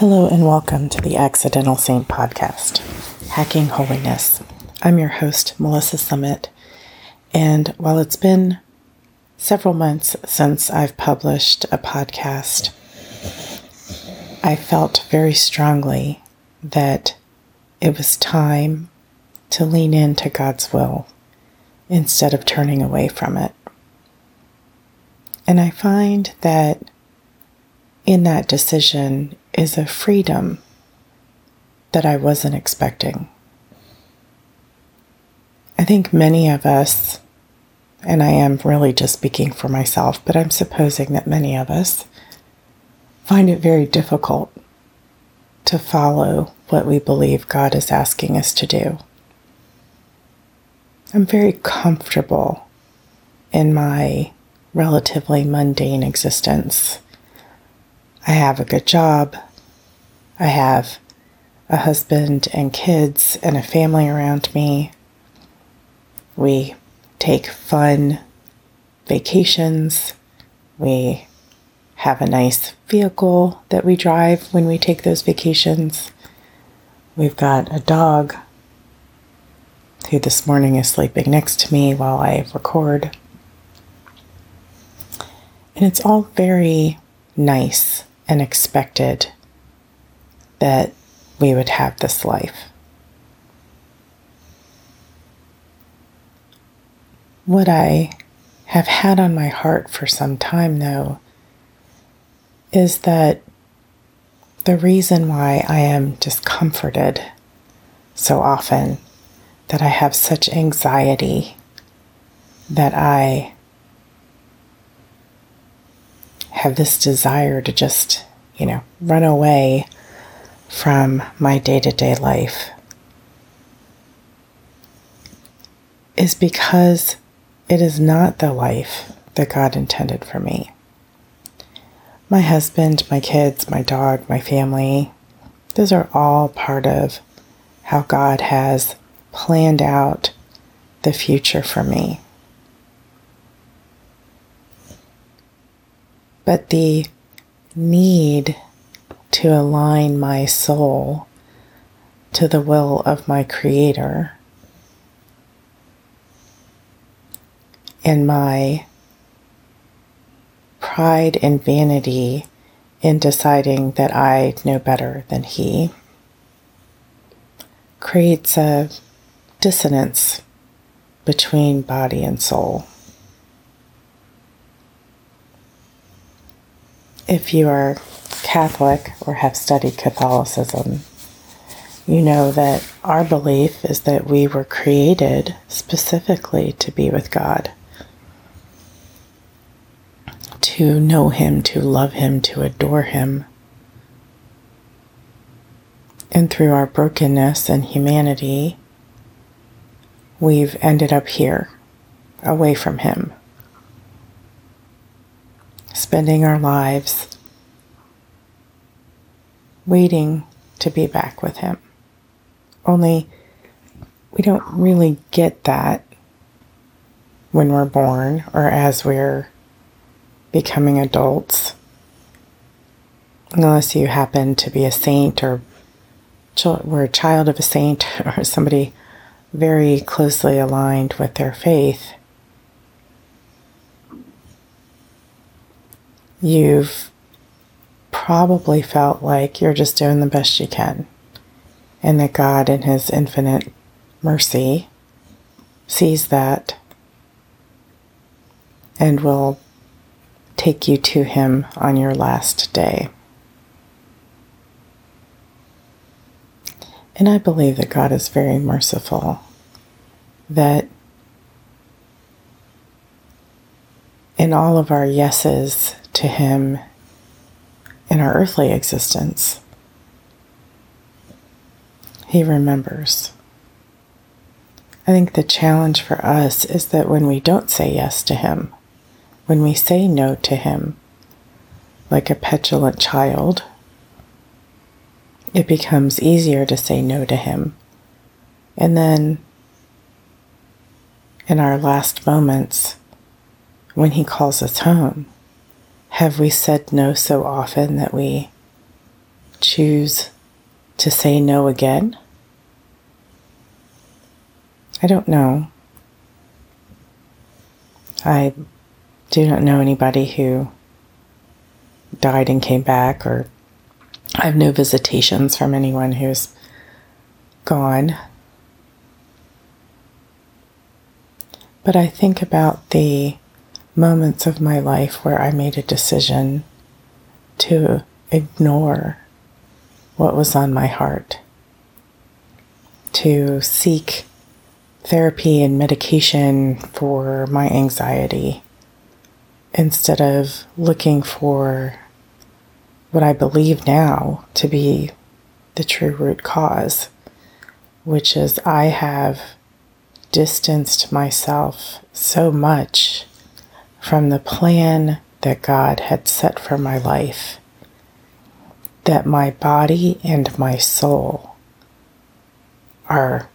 Hello and welcome to the Accidental Saint podcast, Hacking Holiness. I'm your host, Melissa Summit, and while it's been several months since I've published a podcast, I felt very strongly that it was time to lean into God's will instead of turning away from it. And I find that in that decision is a freedom that I wasn't expecting. I think many of us, and I am really just speaking for myself, but I'm supposing that many of us find it very difficult to follow what we believe God is asking us to do. I'm very comfortable in my relatively mundane existence. I have a good job. I have a husband and kids and a family around me. We take fun vacations. We have a nice vehicle that we drive when we take those vacations. We've got a dog who this morning is sleeping next to me while I record. And it's all very nice and expected that we would have this life. What I have had on my heart for some time, though, is that the reason why I am discomforted so often, that I have such anxiety, that I have this desire to just, you know, run away from my day to day life is because it is not the life that God intended for me. My husband, my kids, my dog, my family, those are all part of how God has planned out the future for me. But the need to align my soul to the will of my Creator and my pride and vanity in deciding that I know better than He creates a dissonance between body and soul. If you are Catholic or have studied Catholicism, you know that our belief is that we were created specifically to be with God, to know Him, to love Him, to adore Him. And through our brokenness and humanity, we've ended up here, away from Him spending our lives waiting to be back with Him. Only we don't really get that when we're born or as we're becoming adults, unless you happen to be a saint or were a child of a saint or somebody very closely aligned with their faith. You've probably felt like you're just doing the best you can, and that God, in His infinite mercy, sees that and will take you to Him on your last day. And I believe that God is very merciful, that in all of our yeses to Him in our earthly existence, He remembers. I think the challenge for us is that when we don't say yes to Him, when we say no to Him, like a petulant child, it becomes easier to say no to Him. And then in our last moments, when He calls us home, have we said no so often that we choose to say no again? I don't know. I do not know anybody who died and came back, or I have no visitations from anyone who's gone. But I think about the moments of my life where I made a decision to ignore what was on my heart, to seek therapy and medication for my anxiety instead of looking for what I believe now to be the true root cause, which is I have distanced myself so much from the plan that God had set for my life that my body and my soul are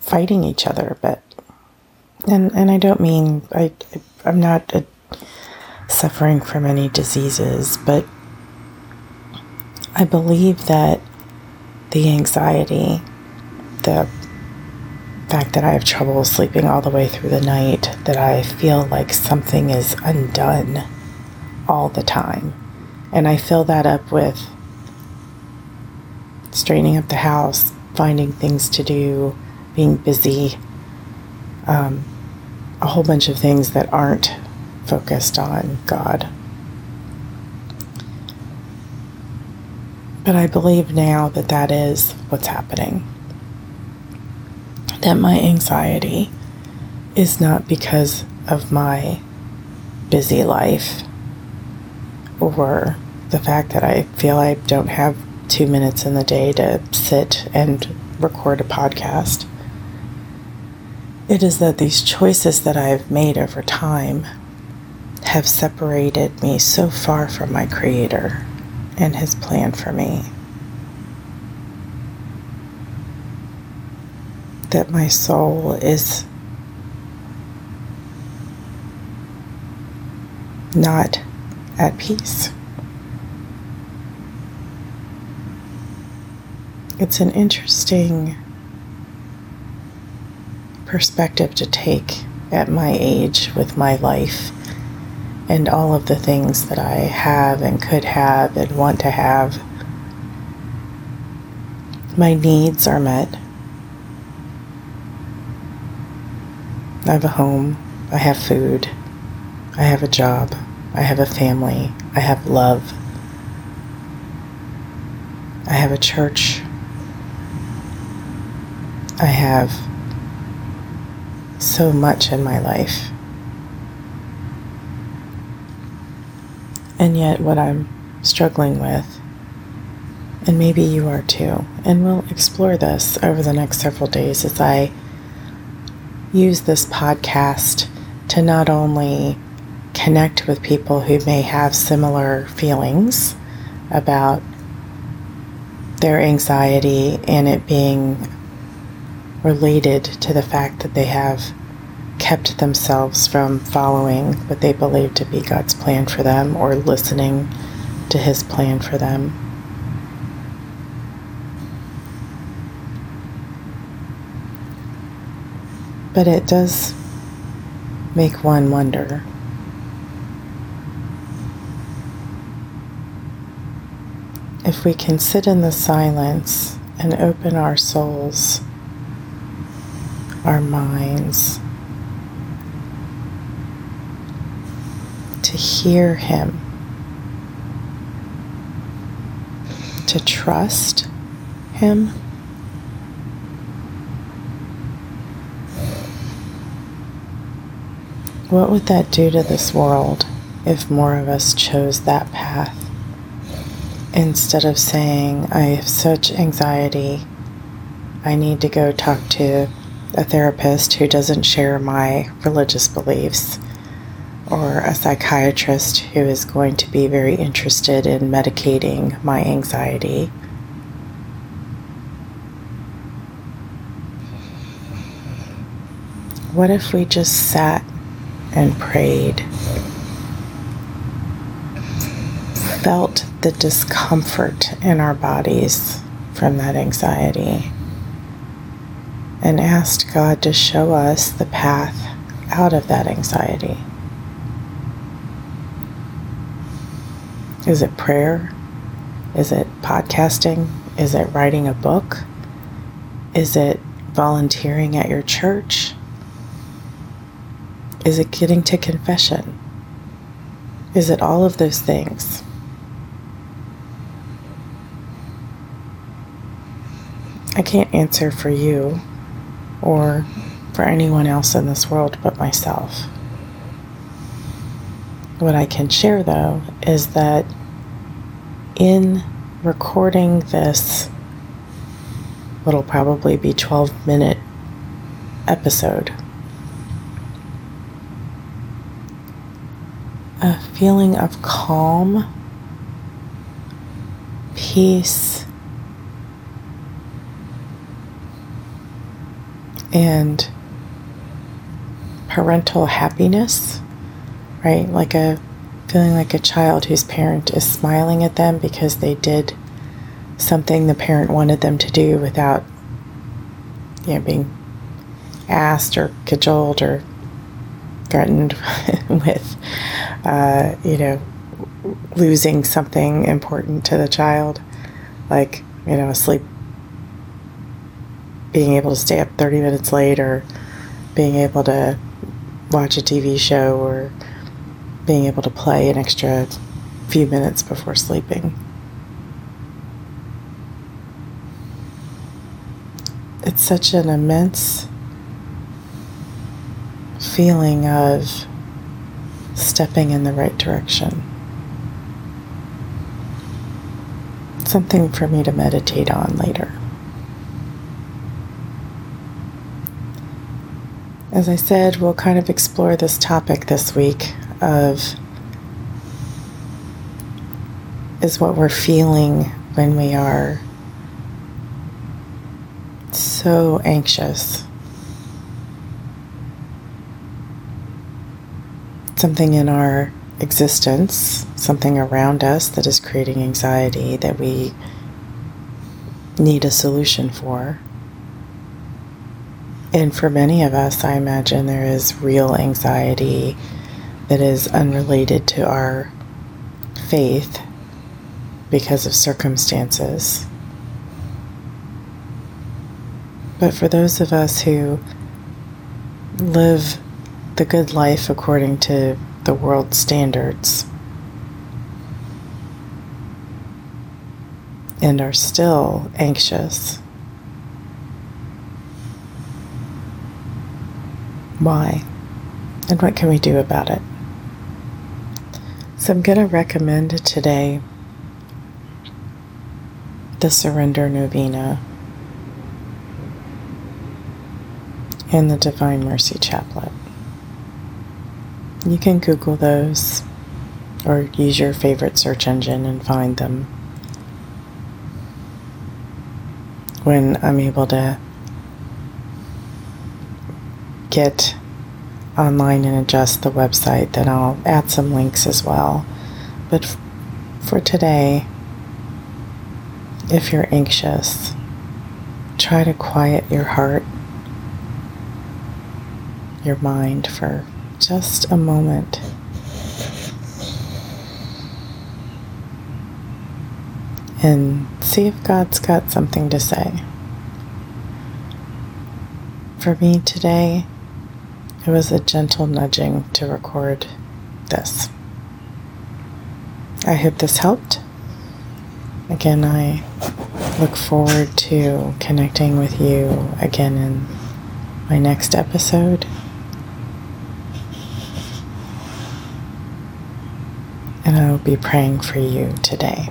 fighting each other but and and I don't mean I I'm not a, suffering from any diseases but I believe that the anxiety the fact that I have trouble sleeping all the way through the night that I feel like something is undone all the time and I fill that up with straightening up the house finding things to do being busy, um, a whole bunch of things that aren't focused on God. But I believe now that that is what's happening. That my anxiety is not because of my busy life or the fact that I feel I don't have two minutes in the day to sit and record a podcast. It is that these choices that I have made over time have separated me so far from my Creator and His plan for me that my soul is not at peace. It's an interesting perspective to take at my age with my life and all of the things that I have and could have and want to have. My needs are met. I have a home. I have food. I have a job. I have a family. I have love. I have a church. I have so much in my life. And yet, what I'm struggling with, and maybe you are too, and we'll explore this over the next several days as I use this podcast to not only connect with people who may have similar feelings about their anxiety and it being related to the fact that they have kept themselves from following what they believe to be God's plan for them or listening to His plan for them. But it does make one wonder. If we can sit in the silence and open our souls our minds to hear Him, to trust Him. What would that do to this world if more of us chose that path? Instead of saying, I have such anxiety, I need to go talk to a therapist who doesn't share my religious beliefs, or a psychiatrist who is going to be very interested in medicating my anxiety. What if we just sat and prayed? felt the discomfort in our bodies from that anxiety and asked God to show us the path out of that anxiety. Is it prayer? Is it podcasting? Is it writing a book? Is it volunteering at your church? Is it getting to confession? Is it all of those things? I can't answer for you or for anyone else in this world but myself. What I can share though is that in recording this, what'll probably be 12 minute episode, a feeling of calm, peace, and parental happiness, right? Like a feeling like a child whose parent is smiling at them because they did something the parent wanted them to do without you know being asked or cajoled or threatened with uh, you know losing something important to the child like you know asleep being able to stay up 30 minutes late or being able to watch a TV show or being able to play an extra few minutes before sleeping. It's such an immense feeling of stepping in the right direction. Something for me to meditate on later. As I said, we'll kind of explore this topic this week of is what we're feeling when we are so anxious. Something in our existence, something around us that is creating anxiety that we need a solution for. And for many of us, I imagine there is real anxiety that is unrelated to our faith because of circumstances. But for those of us who live the good life according to the world's standards and are still anxious, Why? And what can we do about it? So, I'm going to recommend today the Surrender Novena and the Divine Mercy Chaplet. You can Google those or use your favorite search engine and find them. When I'm able to get online and adjust the website, then I'll add some links as well. But f- for today, if you're anxious, try to quiet your heart, your mind for just a moment. And see if God's got something to say. For me today, it was a gentle nudging to record this. I hope this helped. Again, I look forward to connecting with you again in my next episode. And I will be praying for you today.